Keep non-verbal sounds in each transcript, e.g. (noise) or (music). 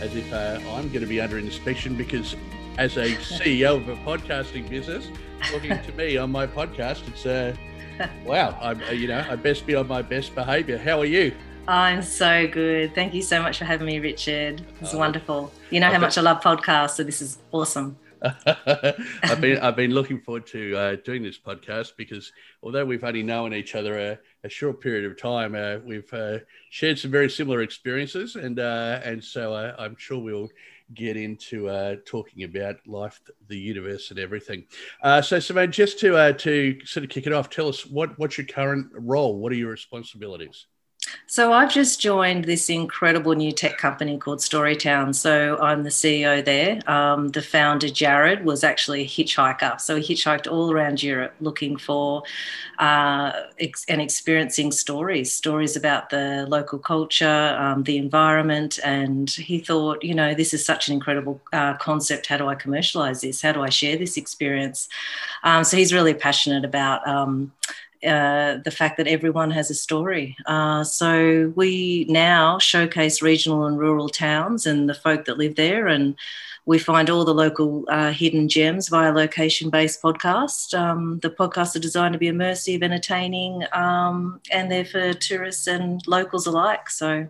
as if uh, I'm going to be under inspection because, as a CEO of a podcasting business, talking to me on my podcast, it's uh, wow. I'm, uh, you know, I best be on my best behaviour. How are you? I'm so good. Thank you so much for having me, Richard. It's uh, wonderful. You know how much I love podcasts, so this is awesome. (laughs) I've been I've been looking forward to uh, doing this podcast because although we've only known each other a, a short period of time, uh, we've uh, shared some very similar experiences, and uh, and so uh, I'm sure we'll get into uh, talking about life, the universe, and everything. so, Simone, just to to sort of kick it off, tell us what what's your current role? What are your responsibilities? So I've just joined this incredible new tech company called Storytown. So I'm the CEO there. Um, the founder Jared was actually a hitchhiker, so he hitchhiked all around Europe looking for uh, ex- and experiencing stories, stories about the local culture, um, the environment, and he thought, you know, this is such an incredible uh, concept. How do I commercialize this? How do I share this experience? Um, so he's really passionate about um, uh, the fact that everyone has a story. Uh, so we now showcase regional and rural towns and the folk that live there, and we find all the local uh, hidden gems via location-based podcast. Um, the podcasts are designed to be immersive, entertaining, um, and they're for tourists and locals alike. So.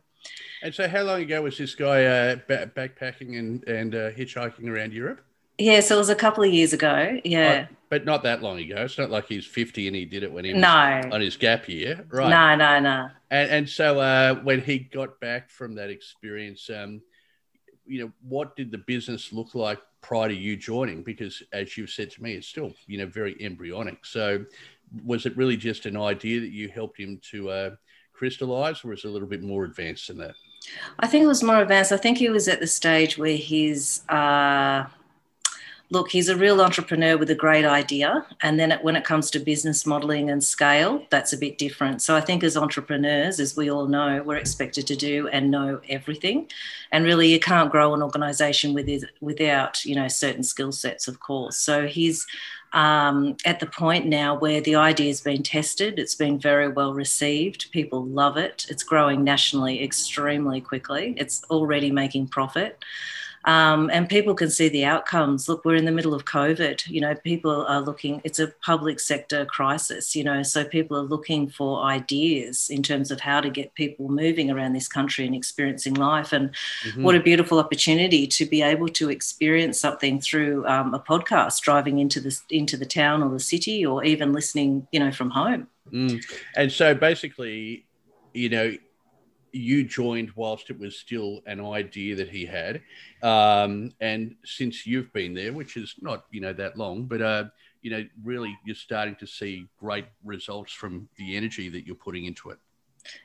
And so, how long ago was this guy uh, backpacking and, and uh, hitchhiking around Europe? Yeah, so it was a couple of years ago. Yeah. Oh, but not that long ago. It's not like he's 50 and he did it when he was no. on his gap year. Right. No, no, no. And, and so uh, when he got back from that experience, um, you know, what did the business look like prior to you joining? Because as you've said to me, it's still, you know, very embryonic. So was it really just an idea that you helped him to uh, crystallize or was it a little bit more advanced than that? I think it was more advanced. I think he was at the stage where his uh, look, he's a real entrepreneur with a great idea. And then it, when it comes to business modeling and scale, that's a bit different. So I think as entrepreneurs, as we all know, we're expected to do and know everything. And really, you can't grow an organization with it, without, you know, certain skill sets, of course. So he's um, at the point now where the idea has been tested. It's been very well received. People love it. It's growing nationally extremely quickly. It's already making profit. Um, and people can see the outcomes. Look, we're in the middle of COVID. You know, people are looking, it's a public sector crisis, you know, so people are looking for ideas in terms of how to get people moving around this country and experiencing life. And mm-hmm. what a beautiful opportunity to be able to experience something through um, a podcast, driving into the, into the town or the city, or even listening, you know, from home. Mm. And so basically, you know, you joined whilst it was still an idea that he had, um, and since you've been there, which is not you know that long, but uh, you know really you're starting to see great results from the energy that you're putting into it.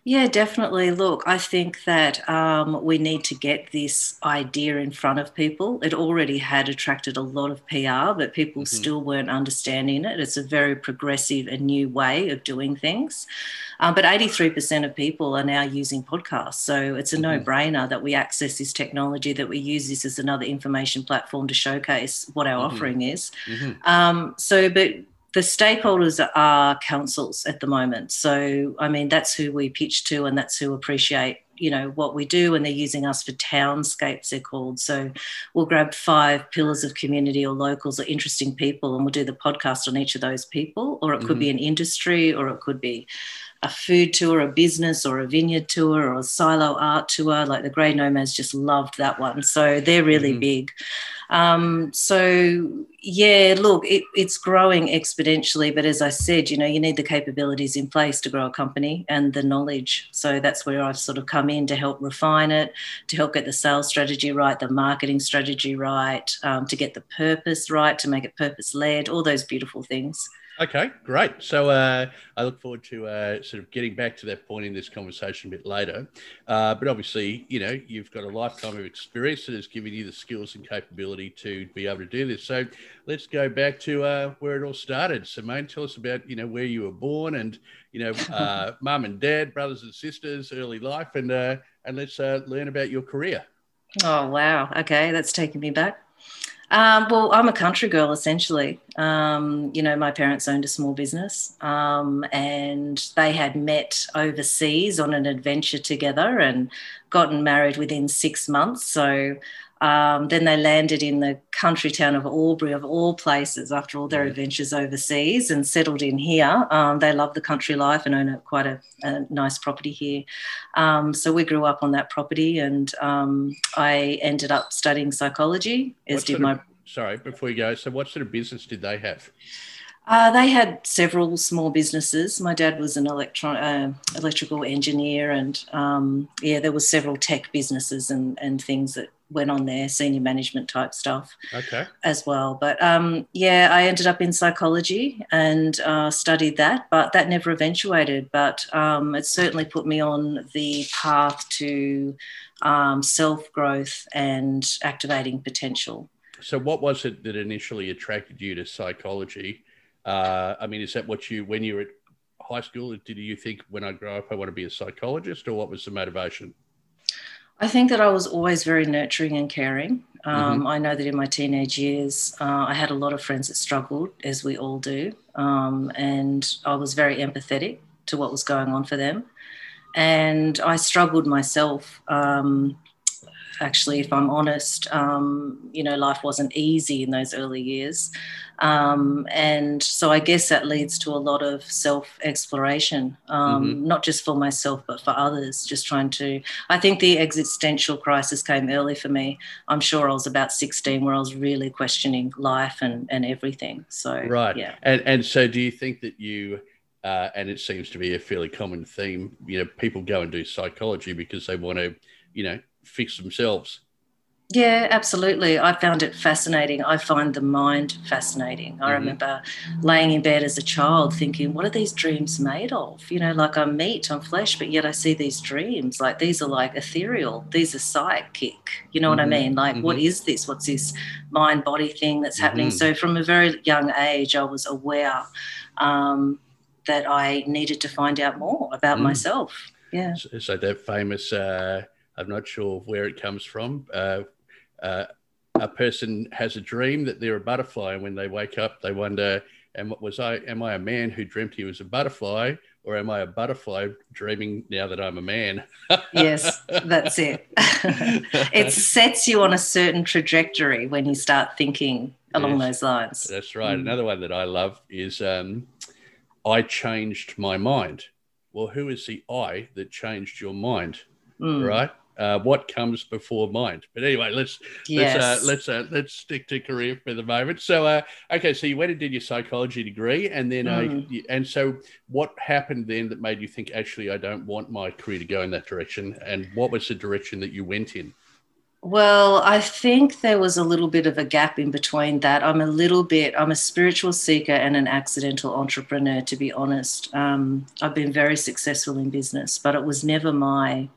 Yeah, definitely. Look, I think that um, we need to get this idea in front of people. It already had attracted a lot of PR, but people mm-hmm. still weren't understanding it. It's a very progressive and new way of doing things. Um, but 83% of people are now using podcasts. So it's a mm-hmm. no brainer that we access this technology, that we use this as another information platform to showcase what our mm-hmm. offering is. Mm-hmm. Um, so, but the stakeholders are councils at the moment. So, I mean, that's who we pitch to and that's who appreciate you know what we do and they're using us for townscapes they're called so we'll grab five pillars of community or locals or interesting people and we'll do the podcast on each of those people or it could mm-hmm. be an industry or it could be a food tour, a business, or a vineyard tour, or a silo art tour. Like the Grey Nomads just loved that one. So they're really mm-hmm. big. Um, so yeah, look, it, it's growing exponentially. But as I said, you know, you need the capabilities in place to grow a company and the knowledge. So that's where I've sort of come in to help refine it, to help get the sales strategy right, the marketing strategy right, um, to get the purpose right, to make it purpose led, all those beautiful things. Okay, great. So uh, I look forward to uh, sort of getting back to that point in this conversation a bit later. Uh, but obviously, you know, you've got a lifetime of experience that has given you the skills and capability to be able to do this. So let's go back to uh, where it all started. So, Simone, tell us about, you know, where you were born and, you know, (laughs) uh, mum and dad, brothers and sisters, early life, and uh, and let's learn about your career. Oh wow! Okay, that's taking me back. Um, well, I'm a country girl essentially. Um, you know, my parents owned a small business um, and they had met overseas on an adventure together and gotten married within six months. So um, then they landed in the country town of Albury, of all places, after all their adventures overseas, and settled in here. Um, they love the country life and own a, quite a, a, nice property here. Um, so we grew up on that property, and um, I ended up studying psychology, as what did my. Of, sorry, before you go, so what sort of business did they have? Uh, they had several small businesses. My dad was an electron, uh, electrical engineer, and um, yeah, there were several tech businesses and, and things that went on there, senior management type stuff. Okay. As well, but um, yeah, I ended up in psychology and uh, studied that, but that never eventuated. But um, it certainly put me on the path to um, self growth and activating potential. So, what was it that initially attracted you to psychology? Uh, I mean, is that what you, when you were at high school, did you think when I grow up I want to be a psychologist, or what was the motivation? I think that I was always very nurturing and caring. Um, mm-hmm. I know that in my teenage years, uh, I had a lot of friends that struggled, as we all do, um, and I was very empathetic to what was going on for them. And I struggled myself. Um, actually, if I'm honest, um, you know, life wasn't easy in those early years. Um, and so I guess that leads to a lot of self exploration, um, mm-hmm. not just for myself, but for others, just trying to. I think the existential crisis came early for me. I'm sure I was about 16 where I was really questioning life and, and everything. So, right. Yeah. And, and so do you think that you, uh, and it seems to be a fairly common theme, you know, people go and do psychology because they want to, you know, fix themselves yeah, absolutely. I found it fascinating. I find the mind fascinating. I mm-hmm. remember laying in bed as a child thinking, what are these dreams made of? You know, like I'm meat, I'm flesh, but yet I see these dreams. Like these are like ethereal, these are psychic. You know mm-hmm. what I mm-hmm. mean? Like, mm-hmm. what is this? What's this mind body thing that's happening? Mm-hmm. So, from a very young age, I was aware um, that I needed to find out more about mm. myself. Yeah. So, so that famous, uh, I'm not sure where it comes from. Uh, uh, a person has a dream that they're a butterfly, and when they wake up, they wonder, "Am was I? Am I a man who dreamt he was a butterfly, or am I a butterfly dreaming now that I'm a man?" (laughs) yes, that's it. (laughs) it sets you on a certain trajectory when you start thinking along yes, those lines. That's right. Mm. Another one that I love is um, I changed my mind. Well, who is the I that changed your mind? Mm. Right? Uh, what comes before mind. But anyway, let's yes. let's uh, let's uh, let's stick to career for the moment. So, uh, okay, so you went and did your psychology degree, and then mm. and so what happened then that made you think actually I don't want my career to go in that direction? And what was the direction that you went in? Well, I think there was a little bit of a gap in between that. I'm a little bit, I'm a spiritual seeker and an accidental entrepreneur, to be honest. Um, I've been very successful in business, but it was never my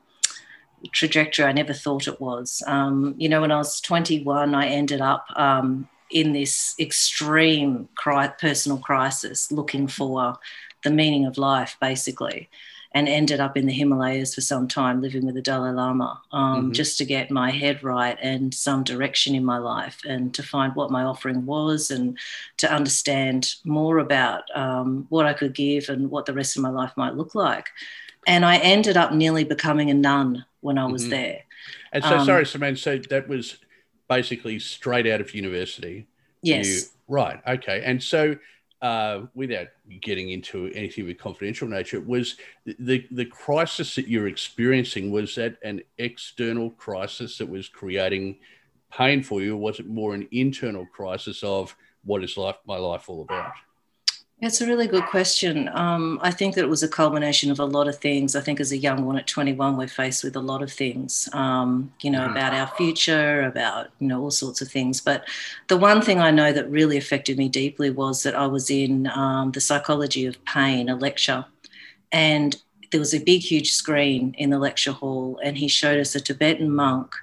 trajectory I never thought it was. Um, you know, when I was 21, I ended up um, in this extreme cri- personal crisis, looking for the meaning of life, basically, and ended up in the Himalayas for some time, living with the Dalai Lama, um, mm-hmm. just to get my head right and some direction in my life, and to find what my offering was, and to understand more about um, what I could give and what the rest of my life might look like. And I ended up nearly becoming a nun when I was mm-hmm. there. And so, um, sorry, Simone. So that was basically straight out of university. Yes. You, right. Okay. And so, uh, without getting into anything with confidential nature, was the the crisis that you're experiencing was that an external crisis that was creating pain for you, or was it more an internal crisis of what is life my life all about? It's a really good question. Um, I think that it was a culmination of a lot of things. I think as a young one at 21, we're faced with a lot of things, um, you know, about our future, about, you know, all sorts of things. But the one thing I know that really affected me deeply was that I was in um, the psychology of pain, a lecture, and there was a big, huge screen in the lecture hall, and he showed us a Tibetan monk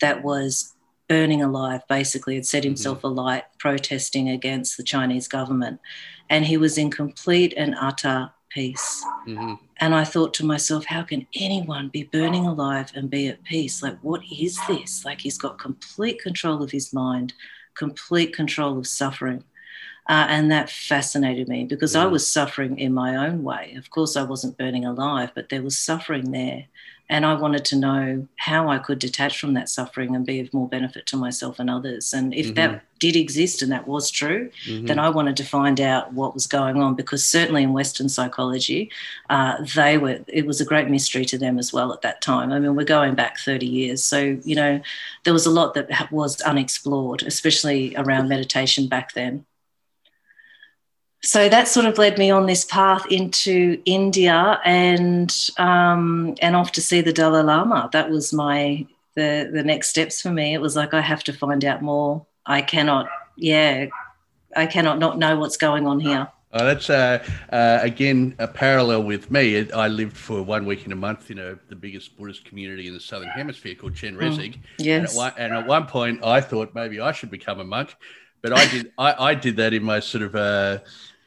that was burning alive, basically, had set mm-hmm. himself mm-hmm. alight protesting against the Chinese government and he was in complete and utter peace. Mm-hmm. And I thought to myself, how can anyone be burning alive and be at peace? Like, what is this? Like, he's got complete control of his mind, complete control of suffering. Uh, and that fascinated me because mm-hmm. I was suffering in my own way. Of course, I wasn't burning alive, but there was suffering there. And I wanted to know how I could detach from that suffering and be of more benefit to myself and others. And if mm-hmm. that did exist and that was true, mm-hmm. then I wanted to find out what was going on because certainly in Western psychology, uh, they were, it was a great mystery to them as well at that time. I mean, we're going back 30 years. So, you know, there was a lot that was unexplored, especially around meditation back then so that sort of led me on this path into India and um, and off to see the Dalai Lama. That was my the the next steps for me. It was like I have to find out more. I cannot, yeah, I cannot not know what's going on here. Oh, that's uh, uh, again a parallel with me. I lived for one week in a month in a, the biggest Buddhist community in the southern hemisphere called Chenrezig. Mm, yes. And at, one, and at, one, point, I thought maybe I should become a monk, but I did. I, I did that in my sort of uh,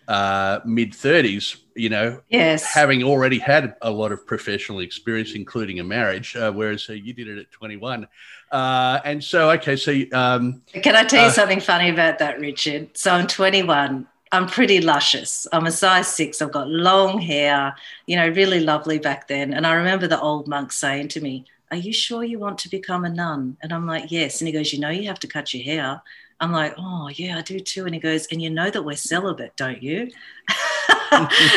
uh, mid 30s, you know, yes. having already had a lot of professional experience, including a marriage, uh, whereas uh, you did it at 21. Uh, and so, okay, so. Um, Can I tell you uh, something funny about that, Richard? So I'm 21. I'm pretty luscious. I'm a size six. I've got long hair, you know, really lovely back then. And I remember the old monk saying to me, Are you sure you want to become a nun? And I'm like, Yes. And he goes, You know, you have to cut your hair. I'm like, oh, yeah, I do too. And he goes, and you know that we're celibate, don't you? (laughs)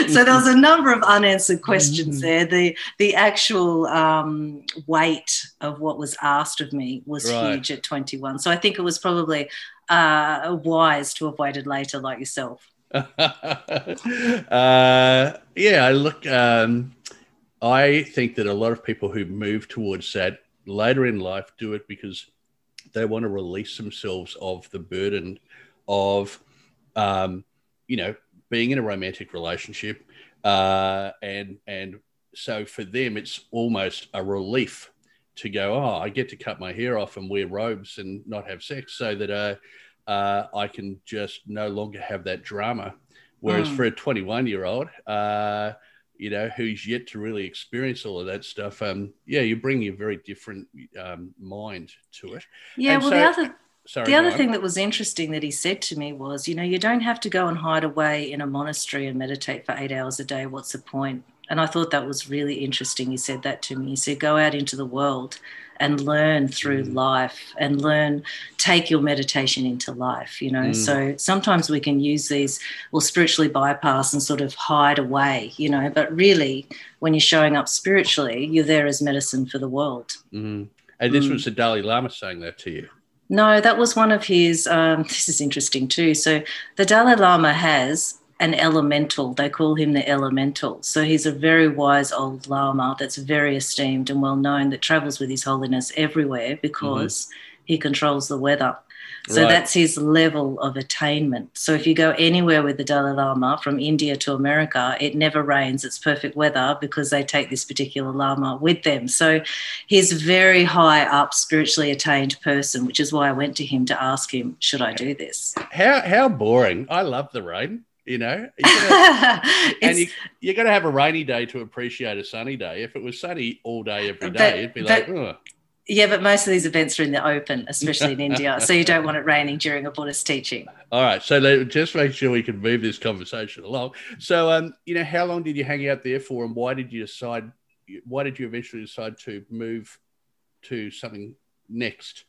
so there was a number of unanswered questions mm-hmm. there. The the actual um, weight of what was asked of me was right. huge at 21. So I think it was probably uh, wise to have waited later, like yourself. (laughs) uh, yeah, I look. Um, I think that a lot of people who move towards that later in life do it because they want to release themselves of the burden of, um, you know, being in a romantic relationship, uh, and and so for them it's almost a relief to go. Oh, I get to cut my hair off and wear robes and not have sex, so that uh, uh, I can just no longer have that drama. Whereas mm. for a 21 year old, uh, you know, who's yet to really experience all of that stuff, um, yeah, you bring a very different um, mind to it. Yeah, and well, so, the other sorry, the other thing that was interesting that he said to me was, you know, you don't have to go and hide away in a monastery and meditate for eight hours a day. What's the point? And I thought that was really interesting. He said that to me. He said, go out into the world and learn through mm. life and learn, take your meditation into life, you know. Mm. So sometimes we can use these, or spiritually bypass and sort of hide away, you know, but really, when you're showing up spiritually, you're there as medicine for the world. Mm. And this mm. was the Dalai Lama saying that to you. No, that was one of his. Um, (laughs) this is interesting too. So the Dalai Lama has an elemental. They call him the elemental. So he's a very wise old Lama that's very esteemed and well known that travels with His Holiness everywhere because mm-hmm. he controls the weather. So right. that's his level of attainment. So if you go anywhere with the Dalai Lama from India to America, it never rains. It's perfect weather because they take this particular Lama with them. So he's very high up spiritually attained person, which is why I went to him to ask him, should I do this? How how boring. I love the rain. You know, (laughs) gonna, and you, you got to have a rainy day to appreciate a sunny day. If it was sunny all day every day, but, it'd be like, oh. Yeah, but most of these events are in the open, especially in (laughs) India. So you don't want it raining during a Buddhist teaching. All right. So just make sure we can move this conversation along. So, um, you know, how long did you hang out there for, and why did you decide? Why did you eventually decide to move to something next?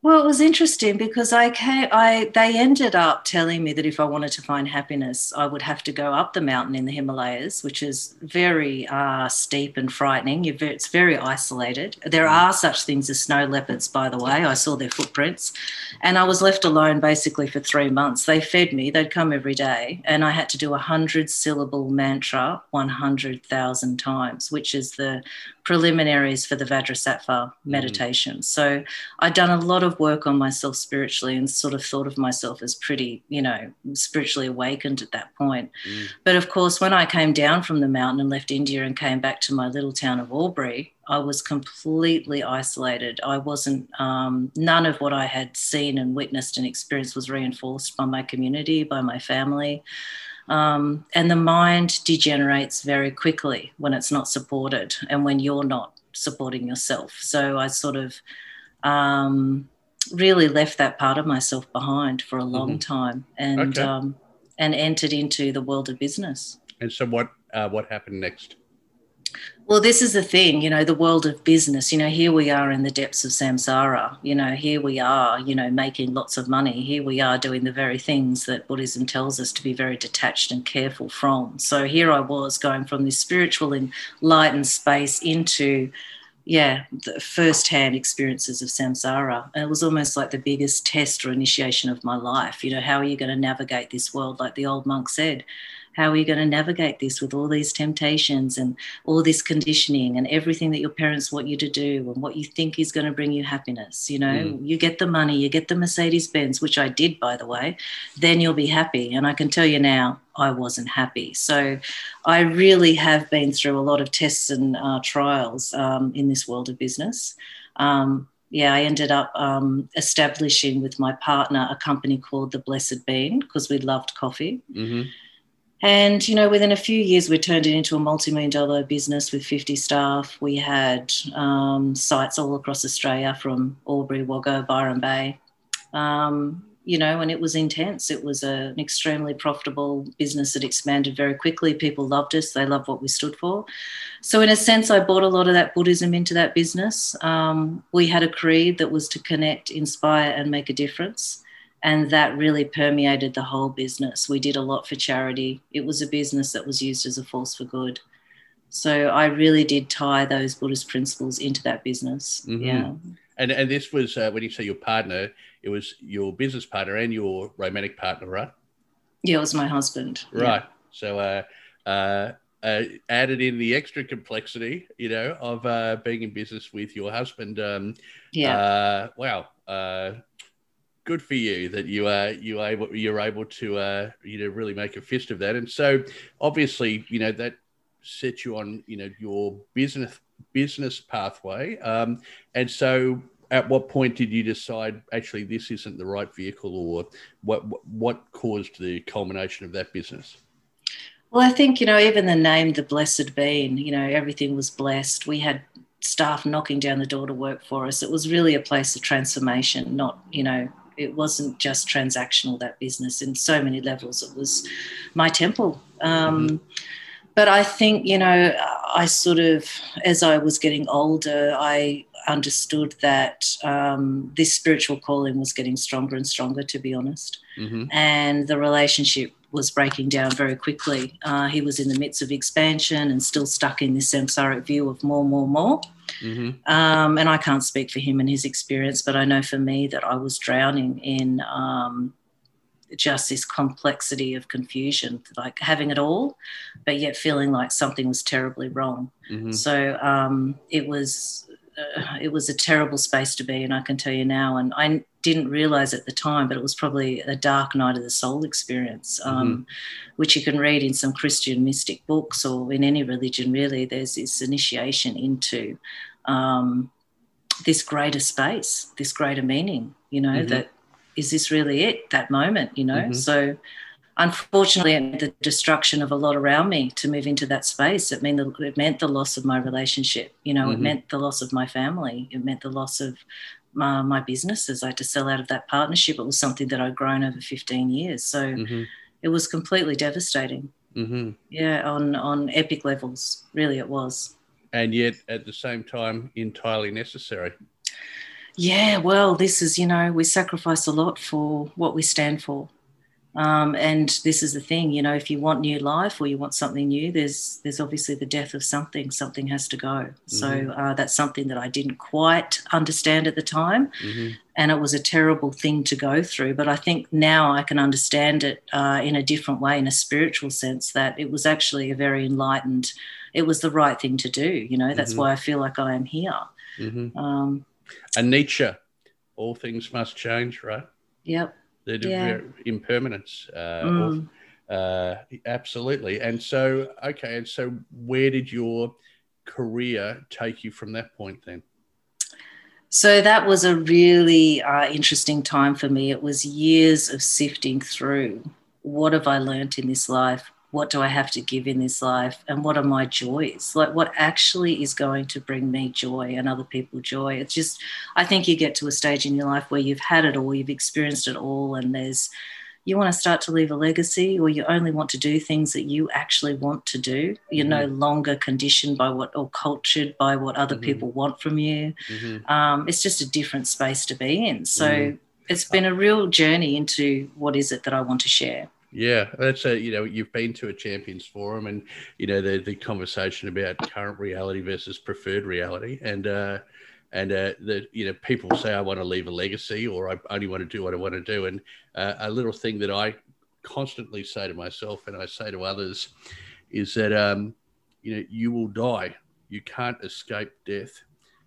Well, it was interesting because I came, I they ended up telling me that if I wanted to find happiness, I would have to go up the mountain in the Himalayas, which is very uh, steep and frightening. It's very isolated. There mm. are such things as snow leopards, by the way. I saw their footprints, and I was left alone basically for three months. They fed me; they'd come every day, and I had to do a hundred syllable mantra one hundred thousand times, which is the preliminaries for the Vajrasattva mm. meditation. Mm. So I'd done a lot of work on myself spiritually and sort of thought of myself as pretty, you know, spiritually awakened at that point. Mm. But of course, when I came down from the mountain and left India and came back to my little town of Albury, I was completely isolated. I wasn't, um, none of what I had seen and witnessed and experienced was reinforced by my community, by my family. Um, and the mind degenerates very quickly when it's not supported and when you're not supporting yourself. So I sort of um, really left that part of myself behind for a long mm-hmm. time and okay. um, and entered into the world of business. And so, what uh, what happened next? Well, this is the thing, you know, the world of business. You know, here we are in the depths of samsara. You know, here we are, you know, making lots of money. Here we are doing the very things that Buddhism tells us to be very detached and careful from. So here I was going from this spiritual enlightened space into, yeah, the first-hand experiences of samsara. And it was almost like the biggest test or initiation of my life. You know, how are you going to navigate this world? Like the old monk said how are you going to navigate this with all these temptations and all this conditioning and everything that your parents want you to do and what you think is going to bring you happiness? You know, mm. you get the money, you get the Mercedes Benz, which I did, by the way, then you'll be happy. And I can tell you now, I wasn't happy. So I really have been through a lot of tests and uh, trials um, in this world of business. Um, yeah, I ended up um, establishing with my partner a company called The Blessed Bean because we loved coffee. Mm-hmm. And, you know, within a few years, we turned it into a multi million dollar business with 50 staff. We had um, sites all across Australia from Albury, Wagga, Byron Bay. Um, you know, and it was intense. It was a, an extremely profitable business that expanded very quickly. People loved us, they loved what we stood for. So, in a sense, I brought a lot of that Buddhism into that business. Um, we had a creed that was to connect, inspire, and make a difference and that really permeated the whole business. We did a lot for charity. It was a business that was used as a force for good. So I really did tie those Buddhist principles into that business. Mm-hmm. Yeah. And and this was uh, when you say your partner, it was your business partner and your romantic partner, right? Yeah, it was my husband. Right. Yeah. So uh, uh, uh, added in the extra complexity, you know, of uh, being in business with your husband. Um, yeah. Uh, wow. Good for you that you are you able you're able to uh, you know really make a fist of that. And so obviously you know that sets you on you know your business business pathway. Um, and so at what point did you decide actually this isn't the right vehicle, or what what caused the culmination of that business? Well, I think you know even the name, the Blessed Bean. You know everything was blessed. We had staff knocking down the door to work for us. It was really a place of transformation, not you know it wasn't just transactional that business in so many levels it was my temple um, mm-hmm. but i think you know i sort of as i was getting older i understood that um, this spiritual calling was getting stronger and stronger to be honest mm-hmm. and the relationship was breaking down very quickly. Uh, he was in the midst of expansion and still stuck in this samsaric view of more, more, more. Mm-hmm. Um, and I can't speak for him and his experience, but I know for me that I was drowning in um, just this complexity of confusion, like having it all, but yet feeling like something was terribly wrong. Mm-hmm. So um, it was. Uh, it was a terrible space to be, and I can tell you now. And I didn't realize at the time, but it was probably a dark night of the soul experience, um, mm-hmm. which you can read in some Christian mystic books or in any religion, really. There's this initiation into um, this greater space, this greater meaning, you know, mm-hmm. that is this really it, that moment, you know? Mm-hmm. So, unfortunately, the destruction of a lot around me to move into that space, it, mean the, it meant the loss of my relationship, you know, it mm-hmm. meant the loss of my family, it meant the loss of my, my businesses. I had to sell out of that partnership. It was something that I'd grown over 15 years. So mm-hmm. it was completely devastating. Mm-hmm. Yeah, on, on epic levels. Really, it was. And yet, at the same time, entirely necessary. Yeah, well, this is, you know, we sacrifice a lot for what we stand for. Um, and this is the thing, you know, if you want new life or you want something new, there's there's obviously the death of something. Something has to go. Mm-hmm. So uh, that's something that I didn't quite understand at the time, mm-hmm. and it was a terrible thing to go through. But I think now I can understand it uh, in a different way, in a spiritual sense, that it was actually a very enlightened. It was the right thing to do. You know, that's mm-hmm. why I feel like I am here. Mm-hmm. Um, and Nietzsche, all things must change, right? Yep the yeah. impermanence uh, mm. uh, absolutely. And so, okay, and so where did your career take you from that point then? So that was a really uh, interesting time for me. It was years of sifting through what have I learnt in this life? What do I have to give in this life and what are my joys? Like what actually is going to bring me joy and other people joy. It's just I think you get to a stage in your life where you've had it all, you've experienced it all and there's you want to start to leave a legacy or you only want to do things that you actually want to do. You're mm-hmm. no longer conditioned by what or cultured by what other mm-hmm. people want from you. Mm-hmm. Um, it's just a different space to be in. So mm-hmm. it's been a real journey into what is it that I want to share. Yeah, that's a you know you've been to a champions forum, and you know the the conversation about current reality versus preferred reality, and uh, and uh, the you know people say I want to leave a legacy or I only want to do what I want to do, and uh, a little thing that I constantly say to myself and I say to others is that um, you know you will die, you can't escape death.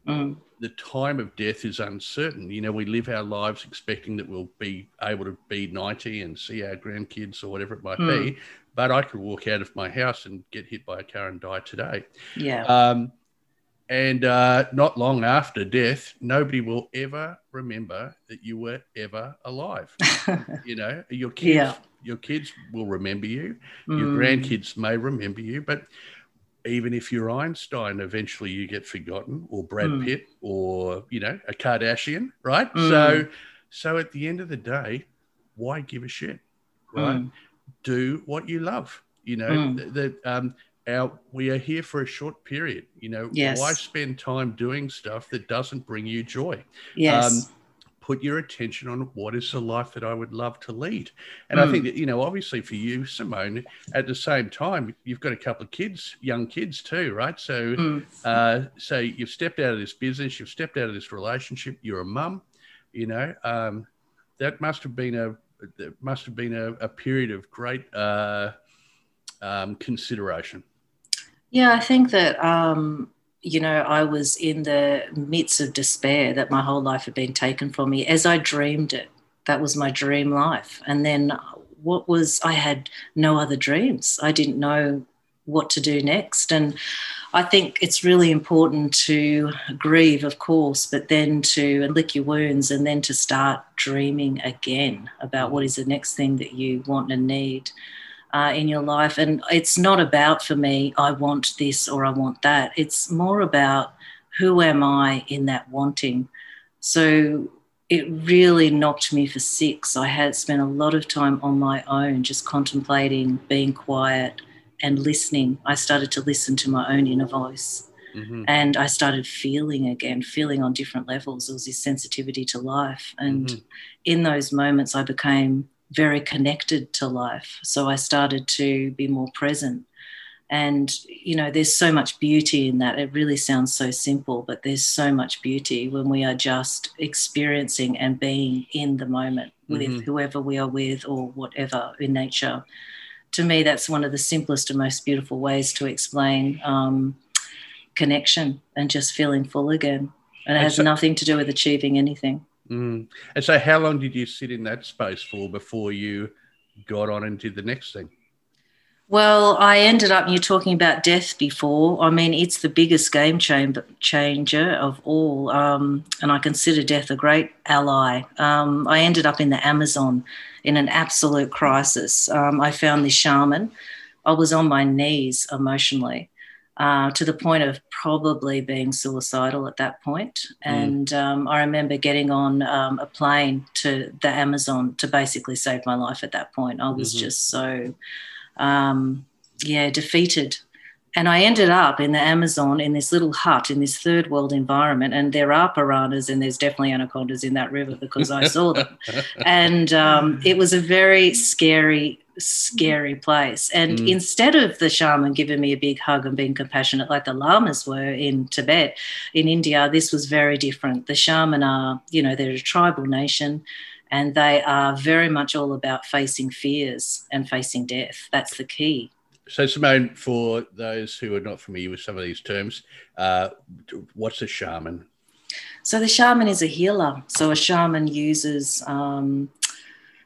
Mm the time of death is uncertain. You know, we live our lives expecting that we'll be able to be 90 and see our grandkids or whatever it might mm. be. But I could walk out of my house and get hit by a car and die today. Yeah. Um, and uh, not long after death, nobody will ever remember that you were ever alive. (laughs) you know, your kids, yeah. your kids will remember you. Mm. Your hmm. grandkids may remember you, but even if you're Einstein, eventually you get forgotten, or Brad mm. Pitt, or you know a Kardashian, right? Mm. So, so at the end of the day, why give a shit, right? Mm. Do what you love. You know that um, our we are here for a short period. You know, yes. why spend time doing stuff that doesn't bring you joy? Yes. Um, put your attention on what is the life that I would love to lead. And mm. I think hmm. that, you know, obviously for you, Simone, at the same time, you've got a couple of kids, young kids too, right? So, mm. uh, so you've stepped out of this business, you've stepped out of this relationship, you're a mum, you know, um, that must have been a, that must have been a, a period of great uh, um, consideration. Yeah, I think that um, you know, I was in the midst of despair that my whole life had been taken from me as I dreamed it. That was my dream life. And then what was, I had no other dreams. I didn't know what to do next. And I think it's really important to grieve, of course, but then to lick your wounds and then to start dreaming again about what is the next thing that you want and need uh, in your life. And it's not about for me, I want this or I want that. It's more about who am I in that wanting. So it really knocked me for six. I had spent a lot of time on my own, just contemplating, being quiet, and listening. I started to listen to my own inner voice. Mm-hmm. And I started feeling again, feeling on different levels. There was this sensitivity to life. And mm-hmm. in those moments, I became very connected to life. So I started to be more present. And, you know, there's so much beauty in that. It really sounds so simple, but there's so much beauty when we are just experiencing and being in the moment with mm-hmm. whoever we are with or whatever in nature. To me, that's one of the simplest and most beautiful ways to explain um, connection and just feeling full again. And it has so- nothing to do with achieving anything. Mm. And so, how long did you sit in that space for before you got on and did the next thing? Well, I ended up, you're talking about death before. I mean, it's the biggest game changer of all. Um, and I consider death a great ally. Um, I ended up in the Amazon in an absolute crisis. Um, I found this shaman. I was on my knees emotionally uh, to the point of probably being suicidal at that point. Mm. And um, I remember getting on um, a plane to the Amazon to basically save my life at that point. I was mm-hmm. just so, um, yeah, defeated. And I ended up in the Amazon in this little hut in this third world environment. And there are piranhas and there's definitely anacondas in that river because I saw them. (laughs) and um, it was a very scary, scary place. And mm. instead of the shaman giving me a big hug and being compassionate like the lamas were in Tibet, in India, this was very different. The shaman are, you know, they're a tribal nation and they are very much all about facing fears and facing death. That's the key. So, Simone, for those who are not familiar with some of these terms, uh, what's a shaman? So, the shaman is a healer. So, a shaman uses, um,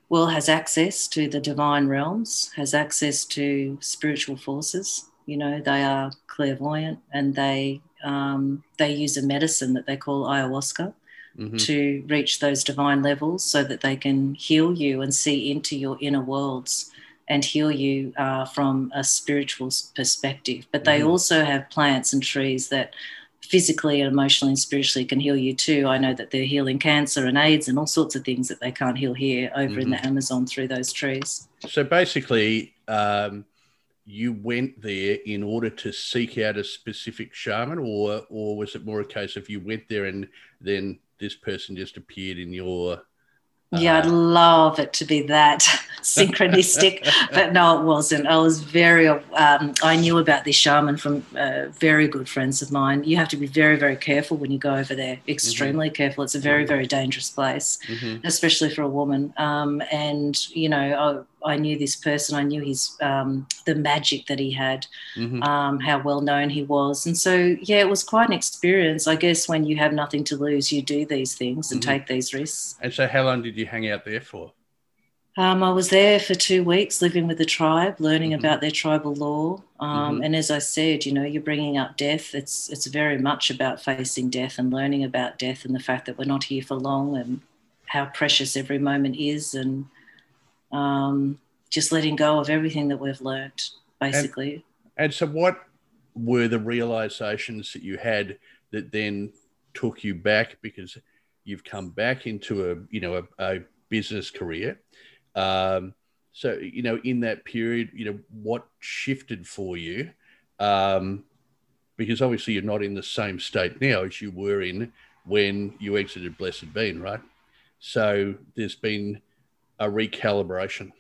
well, has access to the divine realms, has access to spiritual forces. You know, they are clairvoyant and they um, they use a medicine that they call ayahuasca. Mm-hmm. to reach those divine levels so that they can heal you and see into your inner worlds and heal you uh, from a spiritual perspective. But they mm-hmm. also have plants and trees that physically and emotionally and spiritually can heal you too. I know that they're healing cancer and AIDS and all sorts of things that they can't heal here over mm-hmm. in the mm-hmm. Amazon through those trees. So basically, um, you went there in order to seek out a specific shaman, or or was it more a case of you went there and then this person just appeared in your yeah, I'd uh, love it to be that (laughs) synchronistic, but no, it wasn't. I was very, um, I knew about this shaman from uh, very good friends of mine. You have to be very, very careful when you go over there, extremely mm-hmm. careful. It's a very, very dangerous place, mm-hmm. especially for a woman. Um, and, you know, I knew this person. I knew his um, the magic that he had, mm-hmm. um, how well known he was, and so yeah, it was quite an experience. I guess when you have nothing to lose, you do these things and mm-hmm. take these risks. And so, how long did you hang out there for? Um, I was there for two weeks, living with the tribe, learning mm-hmm. about their tribal law. Um, mm-hmm. and as I said, you know, you're bringing up death. It's it's very much about facing death and learning about death and the fact that we're not here for long and how precious every moment is and um, just letting go of everything that we've learned, basically. And, and so, what were the realizations that you had that then took you back because you've come back into a you know a, a business career? Um, so you know, in that period, you know, what shifted for you? Um, because obviously you're not in the same state now as you were in when you exited Blessed Bean, right? So there's been a recalibration.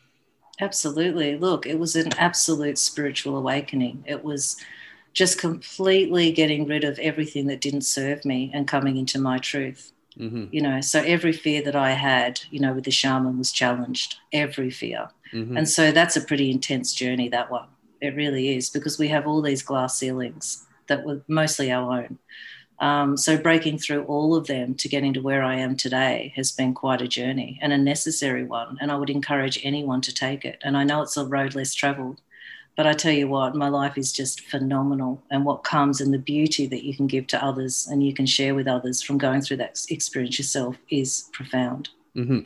Absolutely. Look, it was an absolute spiritual awakening. It was just completely getting rid of everything that didn't serve me and coming into my truth. Mm-hmm. You know, so every fear that I had, you know, with the shaman was challenged, every fear. Mm-hmm. And so that's a pretty intense journey, that one. It really is, because we have all these glass ceilings that were mostly our own. Um, so breaking through all of them to getting to where I am today has been quite a journey and a necessary one. And I would encourage anyone to take it. And I know it's a road less traveled, but I tell you what, my life is just phenomenal. And what comes and the beauty that you can give to others and you can share with others from going through that experience yourself is profound. Mm-hmm.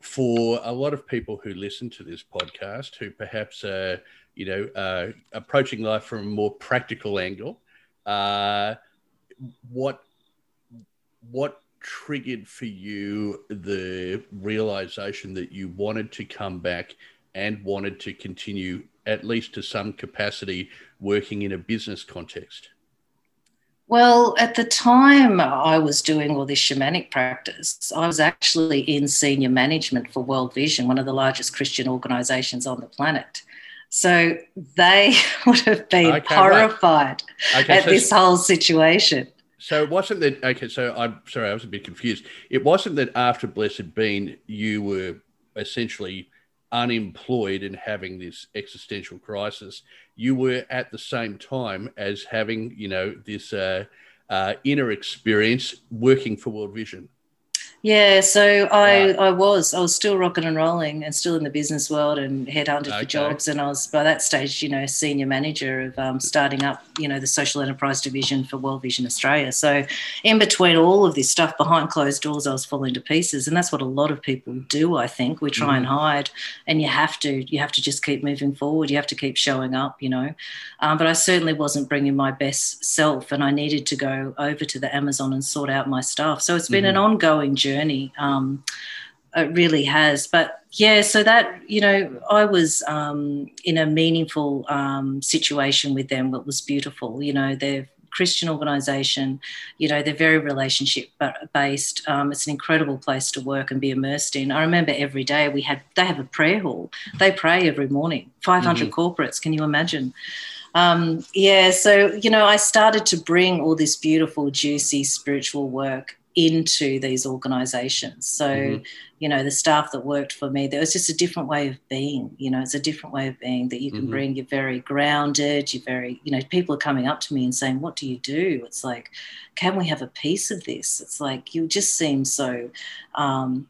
For a lot of people who listen to this podcast, who perhaps are, you know, uh, approaching life from a more practical angle, uh, what what triggered for you the realization that you wanted to come back and wanted to continue at least to some capacity working in a business context? Well, at the time I was doing all this shamanic practice, I was actually in senior management for World Vision, one of the largest Christian organizations on the planet. So they (laughs) would have been okay, horrified right. okay, at so, this whole situation. So it wasn't that okay, so I'm sorry, I was a bit confused. It wasn't that after Blessed Bean you were essentially unemployed and having this existential crisis. You were at the same time as having, you know, this uh, uh, inner experience working for World Vision. Yeah, so I, I was I was still rocking and rolling and still in the business world and headhunted okay. for jobs and I was by that stage you know senior manager of um, starting up you know the social enterprise division for World Vision Australia. So in between all of this stuff behind closed doors, I was falling to pieces and that's what a lot of people do. I think we try mm. and hide and you have to you have to just keep moving forward. You have to keep showing up. You know, um, but I certainly wasn't bringing my best self and I needed to go over to the Amazon and sort out my stuff. So it's been mm-hmm. an ongoing journey journey. Um, it really has. But yeah, so that, you know, I was um, in a meaningful um, situation with them that was beautiful. You know, they're Christian organization. You know, they're very relationship based. Um, it's an incredible place to work and be immersed in. I remember every day we had, they have a prayer hall. They pray every morning, 500 mm-hmm. corporates. Can you imagine? Um, yeah, so, you know, I started to bring all this beautiful, juicy spiritual work into these organizations. So, mm-hmm. you know, the staff that worked for me, there was just a different way of being, you know, it's a different way of being that you can mm-hmm. bring. You're very grounded, you're very, you know, people are coming up to me and saying, What do you do? It's like, can we have a piece of this? It's like, you just seem so um,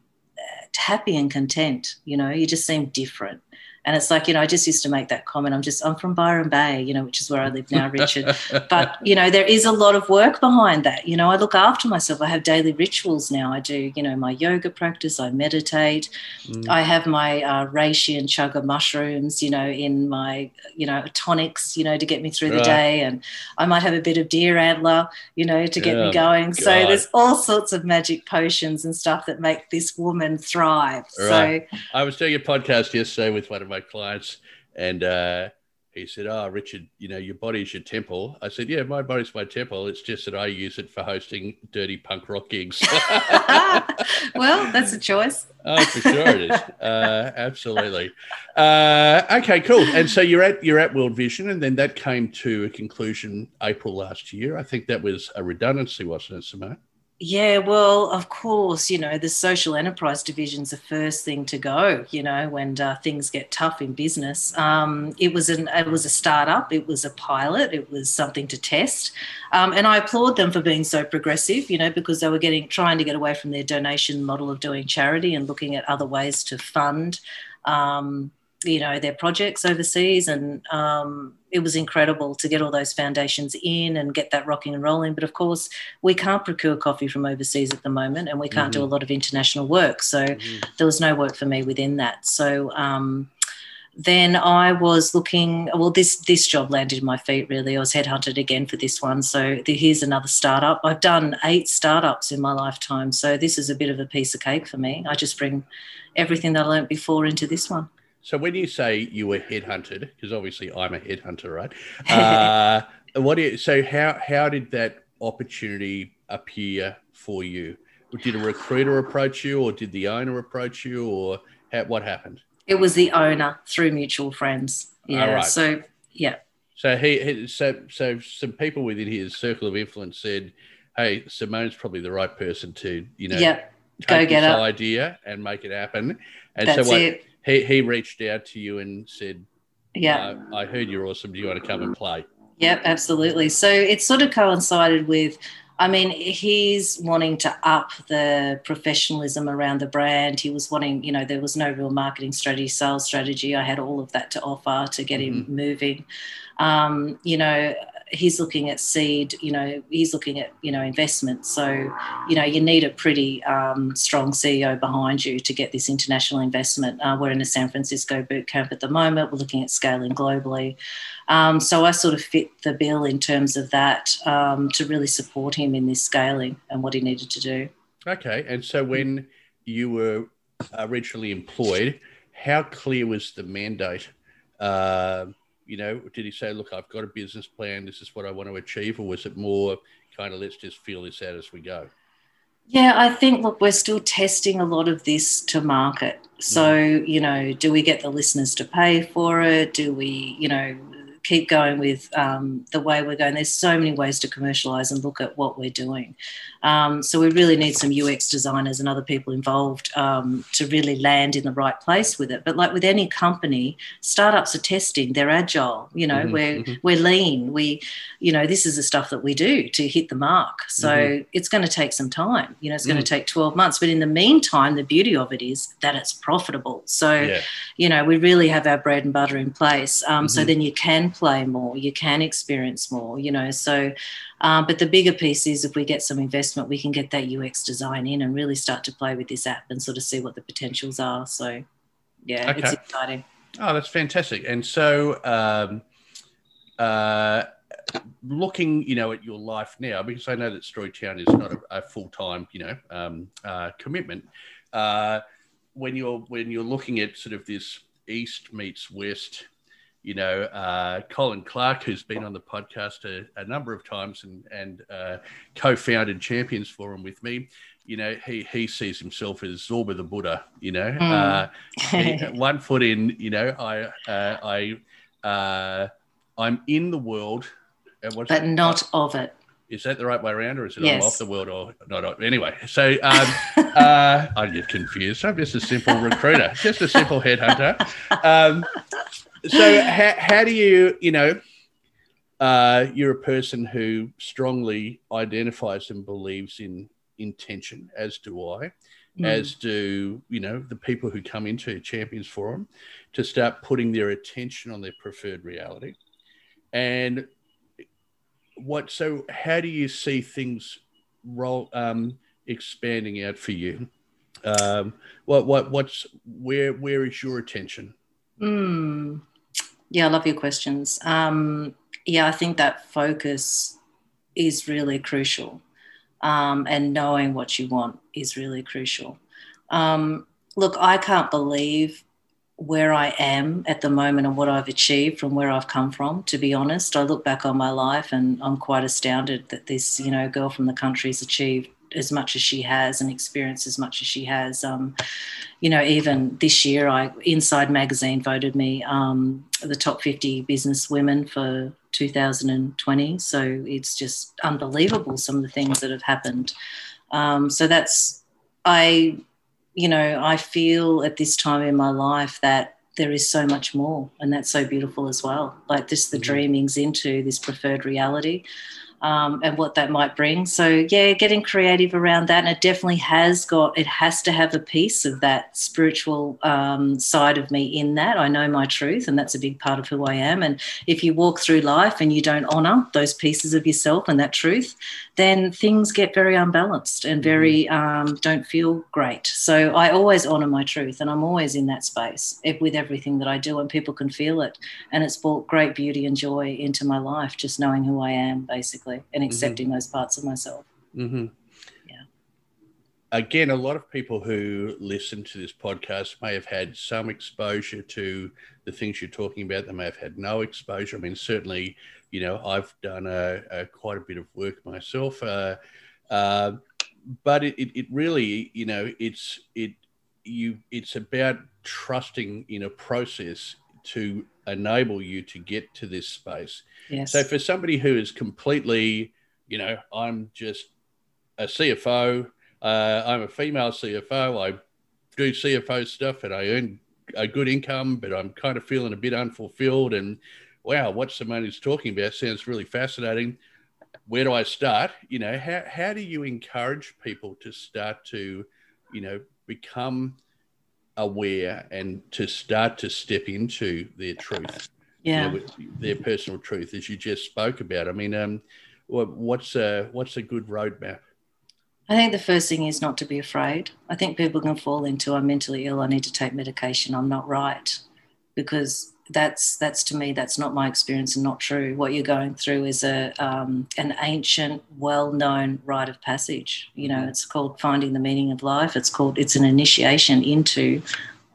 happy and content, you know, you just seem different. And it's like, you know, I just used to make that comment. I'm just, I'm from Byron Bay, you know, which is where I live now, Richard. (laughs) but, you know, there is a lot of work behind that. You know, I look after myself. I have daily rituals now. I do, you know, my yoga practice, I meditate. Mm. I have my uh, reishi and chaga mushrooms, you know, in my, you know, tonics, you know, to get me through right. the day. And I might have a bit of deer antler, you know, to get me going. So there's all sorts of magic potions and stuff that make this woman thrive. Right. So I was doing a podcast yesterday with one of my clients, and uh, he said, "Oh, Richard, you know your body's your temple." I said, "Yeah, my body's my temple. It's just that I use it for hosting dirty punk rock gigs." (laughs) well, that's a choice. oh, for sure it is. Uh, absolutely. Uh, okay, cool. And so you're at you're at World Vision, and then that came to a conclusion April last year. I think that was a redundancy, wasn't it, Simone? Yeah, well, of course, you know, the social enterprise division's the first thing to go, you know, when uh, things get tough in business. Um, it was an it was a startup, it was a pilot, it was something to test. Um, and I applaud them for being so progressive, you know, because they were getting trying to get away from their donation model of doing charity and looking at other ways to fund um, you know their projects overseas and um, it was incredible to get all those foundations in and get that rocking and rolling but of course we can't procure coffee from overseas at the moment and we can't mm-hmm. do a lot of international work so mm-hmm. there was no work for me within that so um, then I was looking. Well, this this job landed in my feet. Really, I was headhunted again for this one. So here's another startup. I've done eight startups in my lifetime, so this is a bit of a piece of cake for me. I just bring everything that I learned before into this one. So when you say you were headhunted, because obviously I'm a headhunter, right? (laughs) Uh, what do you, so how how did that opportunity appear for you? Did a recruiter approach you, or did the owner approach you, or how, what happened? It was the owner through mutual friends. Yeah. Right. So yeah. So he, so so some people within his circle of influence said, "Hey, Simone's probably the right person to you know." Yep. Go get this it. idea and make it happen. And That's so what, it he he reached out to you and said, "Yeah, uh, I heard you're awesome. Do you want to come and play?" Yep, absolutely. So it sort of coincided with. I mean, he's wanting to up the professionalism around the brand. He was wanting, you know, there was no real marketing strategy, sales strategy. I had all of that to offer to get mm-hmm. him moving. Um, you know, he's looking at seed, you know, he's looking at, you know, investment. So, you know, you need a pretty um, strong CEO behind you to get this international investment. Uh, we're in a San Francisco boot camp at the moment. We're looking at scaling globally. Um, so I sort of fit the bill in terms of that um, to really support him in this scaling and what he needed to do. Okay. And so when you were originally employed, how clear was the mandate? Uh, you know, did he say, look, I've got a business plan, this is what I want to achieve, or was it more kind of let's just feel this out as we go? Yeah, I think, look, we're still testing a lot of this to market. So, mm. you know, do we get the listeners to pay for it? Do we, you know, keep going with um, the way we're going. There's so many ways to commercialize and look at what we're doing. Um, so we really need some UX designers and other people involved um, to really land in the right place with it. But like with any company, startups are testing. They're agile. You know, mm-hmm, we're mm-hmm. we're lean. We, you know, this is the stuff that we do to hit the mark. So mm-hmm. it's going to take some time. You know, it's going to mm. take 12 months. But in the meantime, the beauty of it is that it's profitable. So, yeah. you know, we really have our bread and butter in place. Um, so mm-hmm. then you can play more, you can experience more, you know. So, um, but the bigger piece is if we get some investment, we can get that UX design in and really start to play with this app and sort of see what the potentials are. So, yeah, okay. it's exciting. Oh, that's fantastic. And so, um, uh, looking, you know, at your life now, because I know that Storytown is not a, a full time, you know, um, uh, commitment. Uh, when you're when you're looking at sort of this east meets west you know, uh, Colin Clark, who's been on the podcast a, a number of times and, and uh, co-founded Champions Forum with me, you know, he, he sees himself as Zorba the Buddha, you know, mm. uh, he, (laughs) one foot in, you know, I, uh, I, uh, I'm in the world. but it? not of it. Is that the right way around, or is it yes. I'm off the world or not? Anyway, so um, (laughs) uh, I get confused. I'm just a simple recruiter, just a simple headhunter. Um, so how, how do you you know uh, you're a person who strongly identifies and believes in intention as do i mm. as do you know the people who come into champions forum to start putting their attention on their preferred reality and what so how do you see things roll um, expanding out for you um, what what what's where where is your attention mm. Yeah, I love your questions. Um, yeah, I think that focus is really crucial. Um, and knowing what you want is really crucial. Um, look, I can't believe where I am at the moment and what I've achieved from where I've come from. To be honest, I look back on my life and I'm quite astounded that this, you know, girl from the country has achieved as much as she has and experienced as much as she has. Um, you know, even this year, I Inside Magazine voted me um, the top 50 business women for 2020. So it's just unbelievable some of the things that have happened. Um, so that's I, you know, I feel at this time in my life that there is so much more, and that's so beautiful as well. Like this, the mm-hmm. dreamings into this preferred reality um, and what that might bring. So yeah, getting creative around that, and it definitely has got. It has to have a piece of that spiritual um, side of me in that. I know my truth, and that's a big part of who I am. And if you walk through life and you don't honor those pieces of yourself and that truth, then things get very unbalanced and very mm-hmm. um, don't feel great. So I always honor my truth, and I'm always in that space with everything that I do, and people can feel it. And it's brought great beauty and joy into my life, just knowing who I am, basically, and mm-hmm. accepting mm-hmm. those parts of myself. Mm-hmm. Yeah. Again, a lot of people who listen to this podcast may have had some exposure to the things you're talking about. They may have had no exposure. I mean, certainly you know, I've done a, a quite a bit of work myself, uh, uh, but it, it, it, really, you know, it's it you it's about trusting in a process to enable you to get to this space. Yes. So for somebody who is completely, you know, I'm just a CFO, uh, I'm a female CFO, I do CFO stuff, and I earn a good income, but I'm kind of feeling a bit unfulfilled and wow, what Simone's talking about sounds really fascinating. Where do I start? You know, how, how do you encourage people to start to, you know, become aware and to start to step into their truth? Yeah. Know, their personal truth, as you just spoke about. I mean, um, what's a, what's a good roadmap? I think the first thing is not to be afraid. I think people can fall into I'm mentally ill, I need to take medication, I'm not right. Because that's that's to me that's not my experience and not true. What you're going through is a um, an ancient, well-known rite of passage. You know, it's called finding the meaning of life. It's called it's an initiation into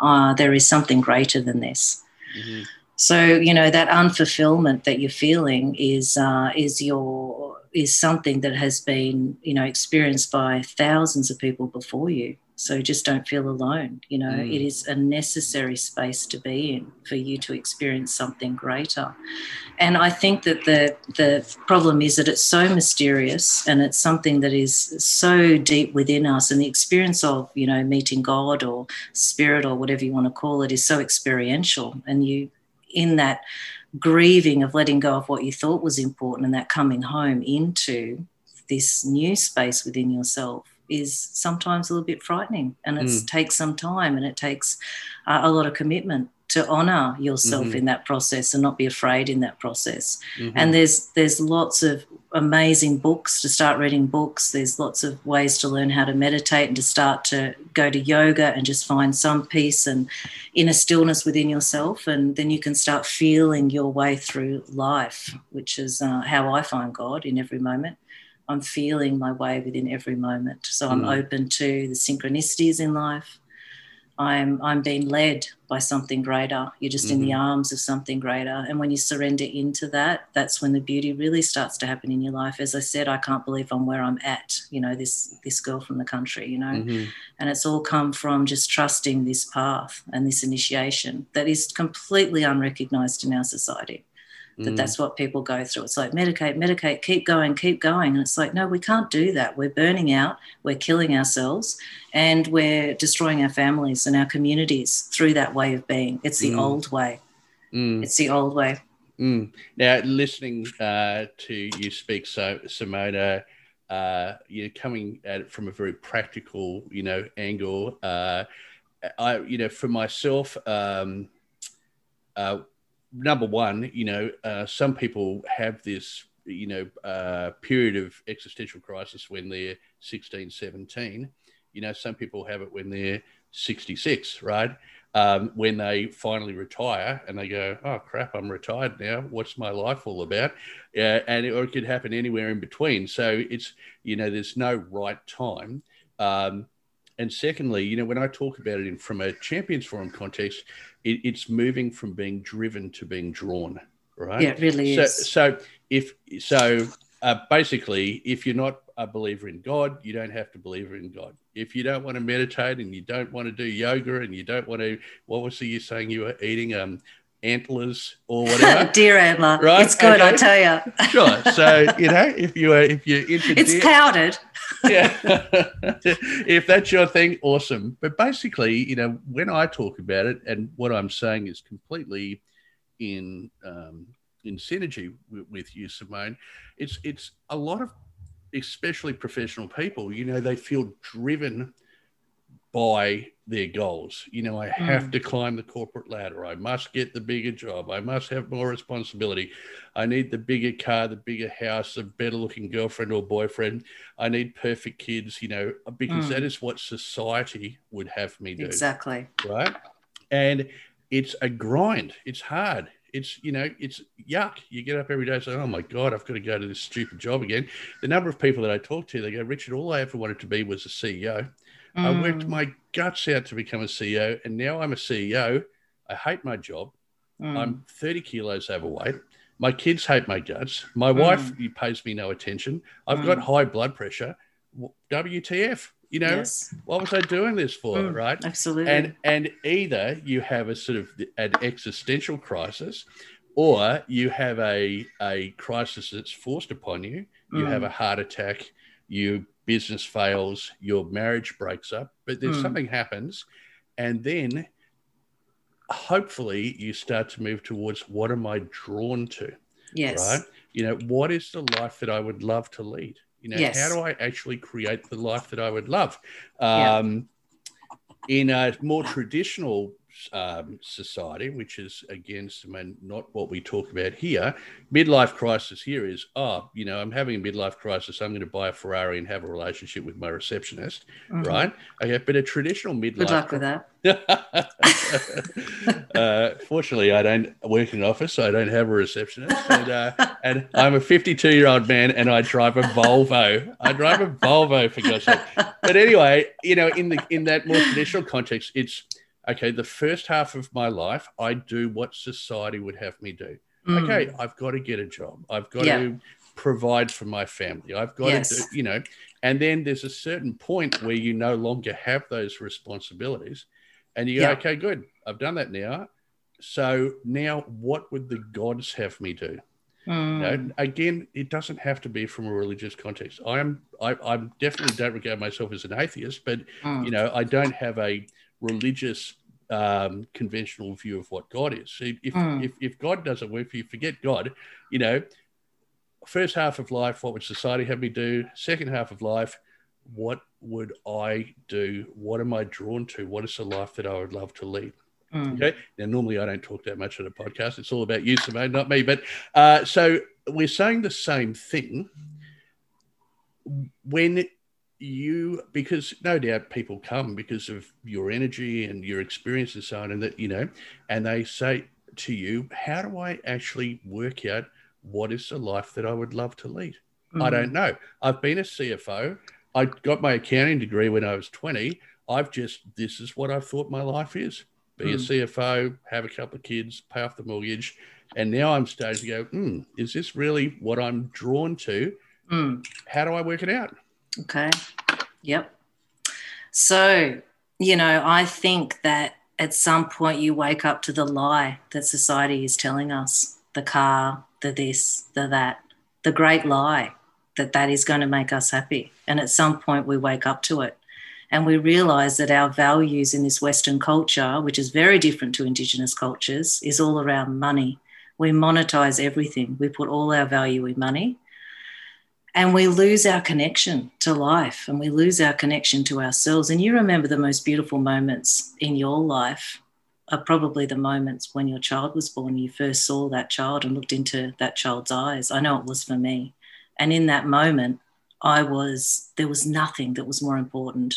uh, there is something greater than this. Mm-hmm. So you know that unfulfillment that you're feeling is uh, is your is something that has been you know experienced by thousands of people before you so just don't feel alone you know mm. it is a necessary space to be in for you to experience something greater and i think that the the problem is that it's so mysterious and it's something that is so deep within us and the experience of you know meeting god or spirit or whatever you want to call it is so experiential and you in that grieving of letting go of what you thought was important and that coming home into this new space within yourself is sometimes a little bit frightening and it mm. takes some time and it takes uh, a lot of commitment to honor yourself mm-hmm. in that process and not be afraid in that process mm-hmm. and there's there's lots of amazing books to start reading books there's lots of ways to learn how to meditate and to start to go to yoga and just find some peace and inner stillness within yourself and then you can start feeling your way through life which is uh, how i find god in every moment I'm feeling my way within every moment. So I'm mm. open to the synchronicities in life. I'm I'm being led by something greater. You're just mm-hmm. in the mm-hmm. arms of something greater. And when you surrender into that, that's when the beauty really starts to happen in your life. As I said, I can't believe I'm where I'm at, you know, this this girl from the country, you know. Mm-hmm. And it's all come from just trusting this path and this initiation that is completely unrecognized in our society that mm. that's what people go through. It's like medicate, medicate, keep going, keep going. And it's like, no, we can't do that. We're burning out, we're killing ourselves, and we're destroying our families and our communities through that way of being. It's the mm. old way. Mm. It's the old way. Mm. Now, listening uh, to you speak, so Simona, uh, you're coming at it from a very practical, you know, angle. Uh, I, you know, for myself, um, uh, number one, you know, uh, some people have this, you know, uh, period of existential crisis when they're 16, 17. You know, some people have it when they're 66, right? Um, when they finally retire and they go, oh crap, I'm retired now. What's my life all about? Uh, and or it could happen anywhere in between. So it's you know, there's no right time. Um, and secondly, you know, when I talk about it in, from a Champions Forum context, it, it's moving from being driven to being drawn, right? Yeah, it really so, is. So if so, uh, basically, if you're not a believer in God, you don't have to believe in God. If you don't want to meditate and you don't want to do yoga and you don't want to, what was the you saying you were eating? Um, antlers or (laughs) whatever. deer antler. Right? It's good, okay. I tell you. sure. So you know, if you are if you're into it's deer, powdered. yeah. (laughs) if that's your thing, awesome. But basically, you know, when I talk about it, and what I'm saying is completely in um, in synergy with, with you, Simone. It's it's a lot of especially professional people. You know, they feel driven by their goals. You know, I have mm. to climb the corporate ladder. I must get the bigger job. I must have more responsibility. I need the bigger car, the bigger house, a better looking girlfriend or boyfriend. I need perfect kids, you know, because mm. that is what society would have me do. Exactly. Right. And it's a grind. It's hard. It's, you know, it's yuck. You get up every day saying, oh my God, I've got to go to this stupid job again. The number of people that I talk to, they go, Richard, all I ever wanted to be was a CEO. Mm. I worked mm. my guts out to become a CEO, and now I'm a CEO. I hate my job. Mm. I'm 30 kilos overweight. My kids hate my guts. My mm. wife pays me no attention. I've got mm. high blood pressure. WTF? You know, yes. what was I doing this for? Mm, right? Absolutely. And and either you have a sort of an existential crisis, or you have a a crisis that's forced upon you. You have a heart attack. You business fails, your marriage breaks up, but then mm. something happens, and then hopefully you start to move towards what am I drawn to? Yes. Right? You know, what is the life that I would love to lead? You know, yes. how do I actually create the life that I would love? Um, yeah. In a more traditional um, society, which is again, I mean, not what we talk about here. Midlife crisis here is, oh, you know, I'm having a midlife crisis. I'm going to buy a Ferrari and have a relationship with my receptionist, mm-hmm. right? Okay, but a traditional midlife. Good luck with that. (laughs) uh, fortunately, I don't work in an office, so I don't have a receptionist, (laughs) and, uh, and I'm a 52 year old man, and I drive a Volvo. I drive a Volvo for God's sake. But anyway, you know, in the in that more traditional context, it's okay, the first half of my life, I do what society would have me do. Mm. Okay, I've got to get a job. I've got yeah. to provide for my family. I've got yes. to do, you know, and then there's a certain point where you no longer have those responsibilities. And you go, yeah. okay, good. I've done that now. So now what would the gods have me do? Mm. You know, mm. again, it doesn't have to be from a religious context. I am, I, I definitely don't regard myself as an atheist, but mm. you know, I don't have a religious um, conventional view of what God is. So if, mm. if, if God doesn't work for you, forget God. You know, first half of life, what would society have me do? Second half of life, what would I do? What am I drawn to? What is the life that I would love to lead? Mm. Okay. Now, normally I don't talk that much on a podcast. It's all about you, Simone, not me. But uh, so we're saying the same thing. When you because no doubt people come because of your energy and your experience and so on and that you know and they say to you how do i actually work out what is the life that i would love to lead mm-hmm. i don't know i've been a cfo i got my accounting degree when i was 20 I've just this is what I've thought my life is: be mm. a CFO, have a couple of kids, pay off the mortgage, and now I'm starting to go, hmm, is this really what I'm drawn to? Mm. How do I work it out? Okay. Yep. So, you know, I think that at some point you wake up to the lie that society is telling us the car, the this, the that, the great lie that that is going to make us happy. And at some point we wake up to it and we realize that our values in this Western culture, which is very different to Indigenous cultures, is all around money. We monetize everything, we put all our value in money. And we lose our connection to life and we lose our connection to ourselves. And you remember the most beautiful moments in your life are probably the moments when your child was born. You first saw that child and looked into that child's eyes. I know it was for me. And in that moment, I was, there was nothing that was more important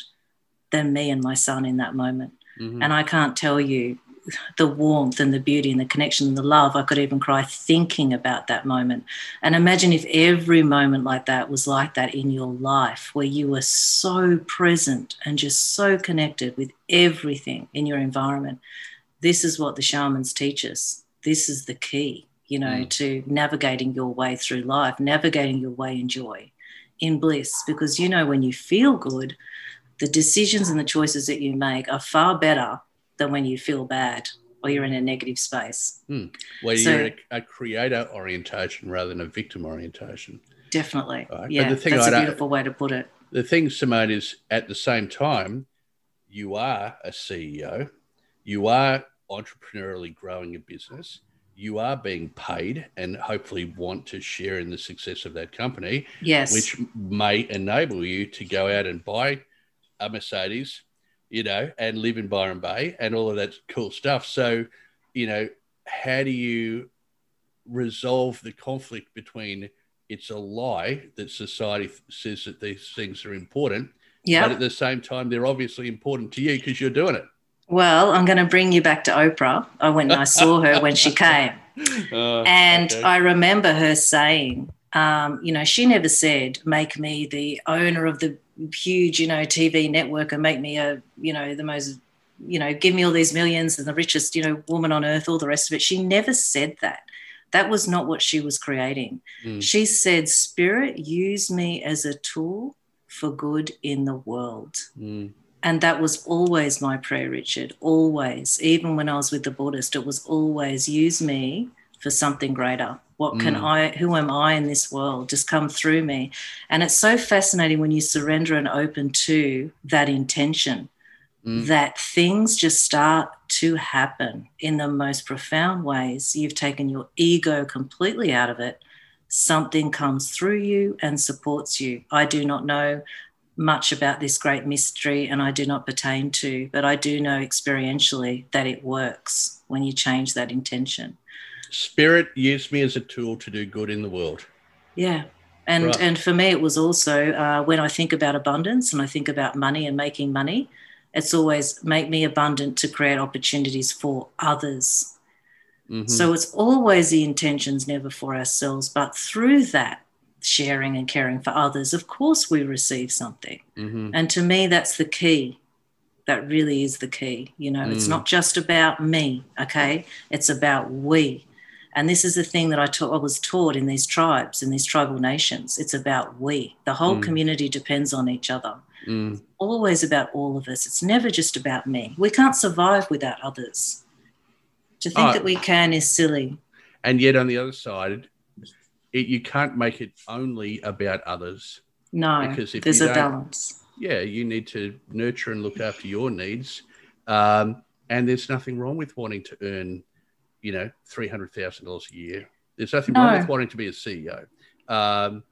than me and my son in that moment. Mm-hmm. And I can't tell you the warmth and the beauty and the connection and the love. I could even cry thinking about that moment. And imagine if every moment like that was like that in your life, where you were so present and just so connected with everything in your environment. This is what the shamans teach us. This is the key, you know, mm. to navigating your way through life, navigating your way in joy, in bliss. Because, you know, when you feel good, the decisions and the choices that you make are far better than when you feel bad or you're in a negative space. Hmm. Where so, you're a, a, creator orientation rather than a victim orientation. Definitely. Right? Yeah, that's I'd, a beautiful way to put it. The thing, Simone, is at the same time, you are a CEO, you are entrepreneurially growing a business, you are being paid and hopefully want to share in the success of that company. Yes. Which may enable you to go out and buy a Mercedes you know, and live in Byron Bay and all of that cool stuff. So, you know, how do you resolve the conflict between it's a lie that society says that these things are important, yeah. but at the same time, they're obviously important to you because you're doing it? Well, I'm going to bring you back to Oprah. I went and I saw her when she (laughs) came. Uh, and okay. I remember her saying, um, you know, she never said, make me the owner of the huge, you know, TV network and make me a, you know, the most, you know, give me all these millions and the richest, you know, woman on earth, all the rest of it. She never said that. That was not what she was creating. Mm. She said, Spirit, use me as a tool for good in the world. Mm. And that was always my prayer, Richard. Always. Even when I was with the Buddhist, it was always use me for something greater. What can mm. I, who am I in this world? Just come through me. And it's so fascinating when you surrender and open to that intention mm. that things just start to happen in the most profound ways. You've taken your ego completely out of it. Something comes through you and supports you. I do not know much about this great mystery and I do not pertain to, but I do know experientially that it works when you change that intention. Spirit used me as a tool to do good in the world. Yeah. And, right. and for me, it was also uh, when I think about abundance and I think about money and making money, it's always make me abundant to create opportunities for others. Mm-hmm. So it's always the intentions, never for ourselves, but through that sharing and caring for others, of course, we receive something. Mm-hmm. And to me, that's the key. That really is the key. You know, mm. it's not just about me, okay? It's about we. And this is the thing that I, ta- I was taught in these tribes, in these tribal nations. It's about we. The whole mm. community depends on each other. Mm. Always about all of us. It's never just about me. We can't survive without others. To think oh. that we can is silly. And yet, on the other side, it, you can't make it only about others. No, because if there's a balance. Yeah, you need to nurture and look after your needs. Um, and there's nothing wrong with wanting to earn you know, three hundred thousand dollars a year. There's nothing no. wrong with wanting to be a CEO. Um,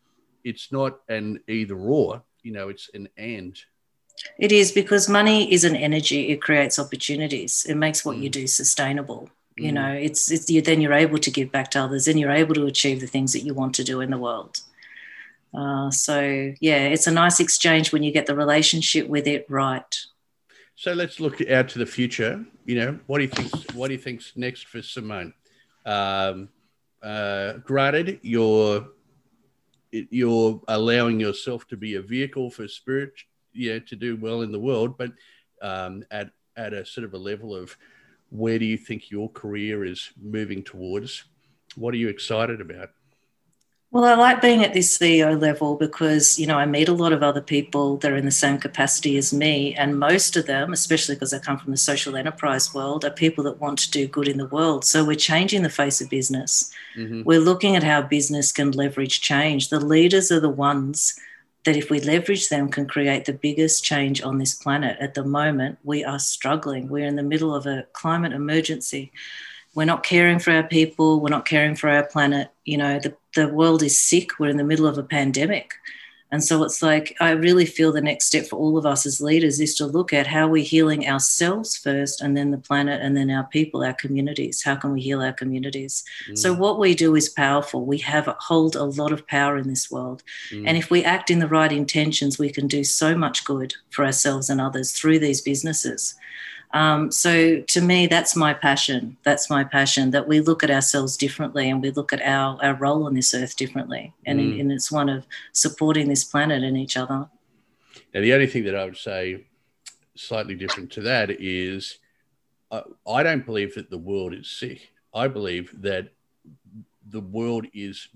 it's not an either or. You know, it's an and. It is because money is an energy. It creates opportunities. It makes what mm. you do sustainable. You mm. know, it's it's you, then you're able to give back to others, and you're able to achieve the things that you want to do in the world. Uh, so yeah, it's a nice exchange when you get the relationship with it right. So let's look out to the future. You know, what do you think? What do you think's next for Simone? Um, uh, granted, you're you're allowing yourself to be a vehicle for spirit, yeah, to do well in the world. But um, at at a sort of a level of where do you think your career is moving towards? What are you excited about? Well, I like being at this CEO level because, you know, I meet a lot of other people that are in the same capacity as me. And most of them, especially because I come from the social enterprise world, are people that want to do good in the world. So we're changing the face of business. Mm-hmm. We're looking at how business can leverage change. The leaders are the ones that, if we leverage them, can create the biggest change on this planet. At the moment, we are struggling. We're in the middle of a climate emergency we're not caring for our people we're not caring for our planet you know the, the world is sick we're in the middle of a pandemic. And so it's like i really feel the next step for all of us as leaders is to look at how we're healing ourselves first and then the planet and then our people our communities. How can we heal our communities? Mm. so what we do is powerful. We have hold a lot of power in this world. Mm. and if we act in the right intentions we can do so much good for ourselves and others through these businesses um, so to me, that's my passion. That's my passion that we look at ourselves differently and we look at our, our role on this earth differently. And, mm. and it's one of supporting this planet and each other. Now, the only thing that I would say slightly different to that is uh, I don't believe that the world is sick. I believe that the world is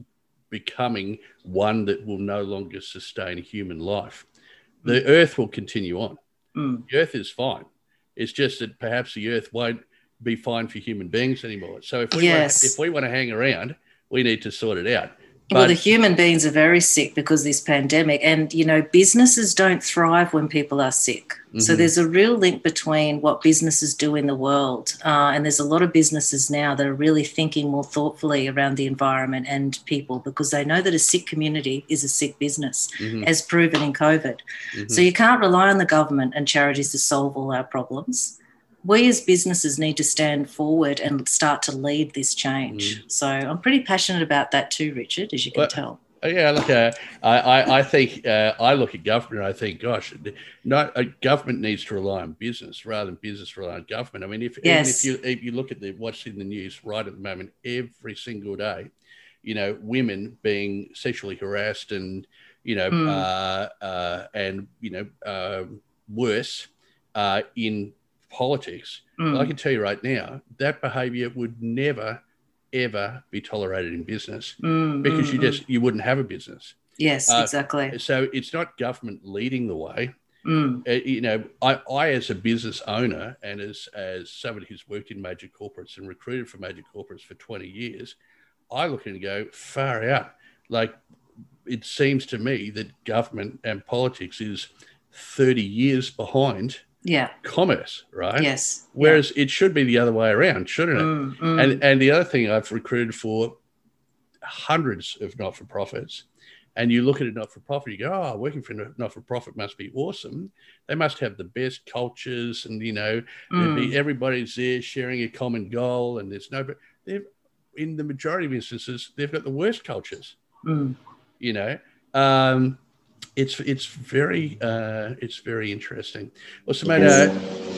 becoming one that will no longer sustain human life. The mm. earth will continue on. Mm. The earth is fine. It's just that perhaps the earth won't be fine for human beings anymore. So if we yes. want, if we want to hang around, we need to sort it out. Well, the human beings are very sick because this pandemic, and you know, businesses don't thrive when people are sick. Mm-hmm. So there's a real link between what businesses do in the world, uh, and there's a lot of businesses now that are really thinking more thoughtfully around the environment and people because they know that a sick community is a sick business, mm-hmm. as proven in COVID. Mm-hmm. So you can't rely on the government and charities to solve all our problems we as businesses need to stand forward and start to lead this change. Mm. So I'm pretty passionate about that too, Richard, as you can well, tell. Uh, yeah, look, uh, I, I think uh, I look at government. I think, gosh, not a government needs to rely on business rather than business rely on government. I mean, if yes. if you if you look at the what's in the news right at the moment, every single day, you know, women being sexually harassed and you know, mm. uh, and you know, um, worse in politics, mm. I can tell you right now that behavior would never, ever be tolerated in business mm, because mm, you just mm. you wouldn't have a business. Yes, uh, exactly. So it's not government leading the way. Mm. Uh, you know, I, I as a business owner and as as somebody who's worked in major corporates and recruited for major corporates for 20 years, I look and go far out. Like it seems to me that government and politics is 30 years behind yeah commerce right yes whereas yeah. it should be the other way around shouldn't it mm, mm. and and the other thing i've recruited for hundreds of not-for-profits and you look at a not-for-profit you go oh working for a not-for-profit must be awesome they must have the best cultures and you know mm. everybody's there sharing a common goal and there's no but they've in the majority of instances they've got the worst cultures mm. you know um, it's it's very uh, it's very interesting. Well, Simona,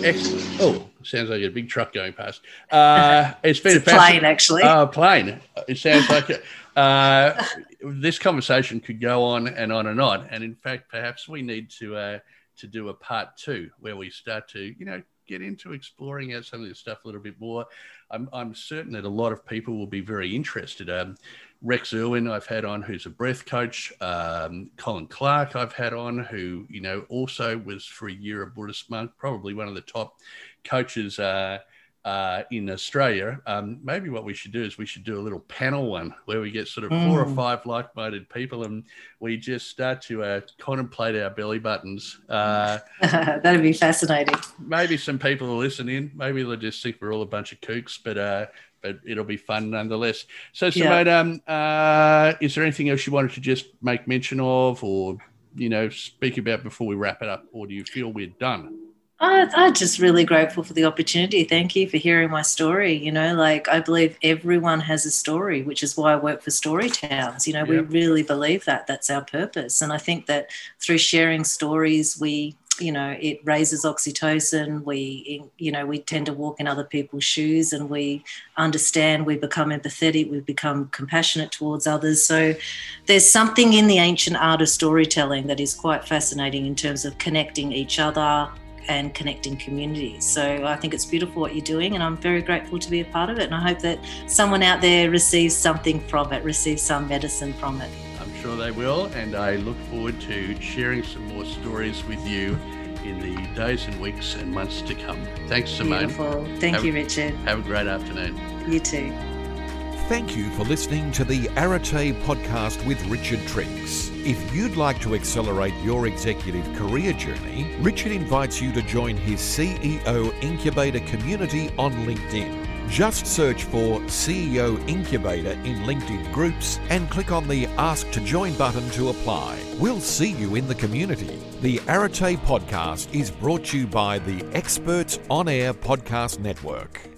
ex- oh, sounds like a big truck going past. Uh, it's been it's a, plane, actually. Oh, plane. It sounds like uh, this conversation could go on and on and on. And in fact, perhaps we need to uh, to do a part two where we start to you know get into exploring out some of this stuff a little bit more. I'm I'm certain that a lot of people will be very interested. Um, Rex Irwin, I've had on, who's a breath coach. Um, Colin Clark, I've had on, who you know also was for a year a Buddhist monk, probably one of the top coaches uh, uh, in Australia. Um, maybe what we should do is we should do a little panel one where we get sort of four mm. or five like-minded people, and we just start to uh, contemplate our belly buttons. Uh, (laughs) That'd be fascinating. Maybe some people will listen in. Maybe they'll just think we're all a bunch of kooks, but uh, but it'll be fun nonetheless. So, Simone, yeah. um, uh, is there anything else you wanted to just make mention of, or you know, speak about before we wrap it up, or do you feel we're done? I'm just really grateful for the opportunity. Thank you for hearing my story. You know, like I believe everyone has a story, which is why I work for Story Towns. You know, we really believe that. That's our purpose. And I think that through sharing stories, we you know it raises oxytocin we you know we tend to walk in other people's shoes and we understand we become empathetic we become compassionate towards others so there's something in the ancient art of storytelling that is quite fascinating in terms of connecting each other and connecting communities. So I think it's beautiful what you're doing, and I'm very grateful to be a part of it. And I hope that someone out there receives something from it, receives some medicine from it. I'm sure they will, and I look forward to sharing some more stories with you in the days and weeks and months to come. Thanks, Simone. Beautiful. Thank have, you, Richard. Have a great afternoon. You too. Thank you for listening to the Arete podcast with Richard Triggs. If you'd like to accelerate your executive career journey, Richard invites you to join his CEO Incubator community on LinkedIn. Just search for CEO Incubator in LinkedIn groups and click on the Ask to Join button to apply. We'll see you in the community. The Arete podcast is brought to you by the Experts On Air Podcast Network.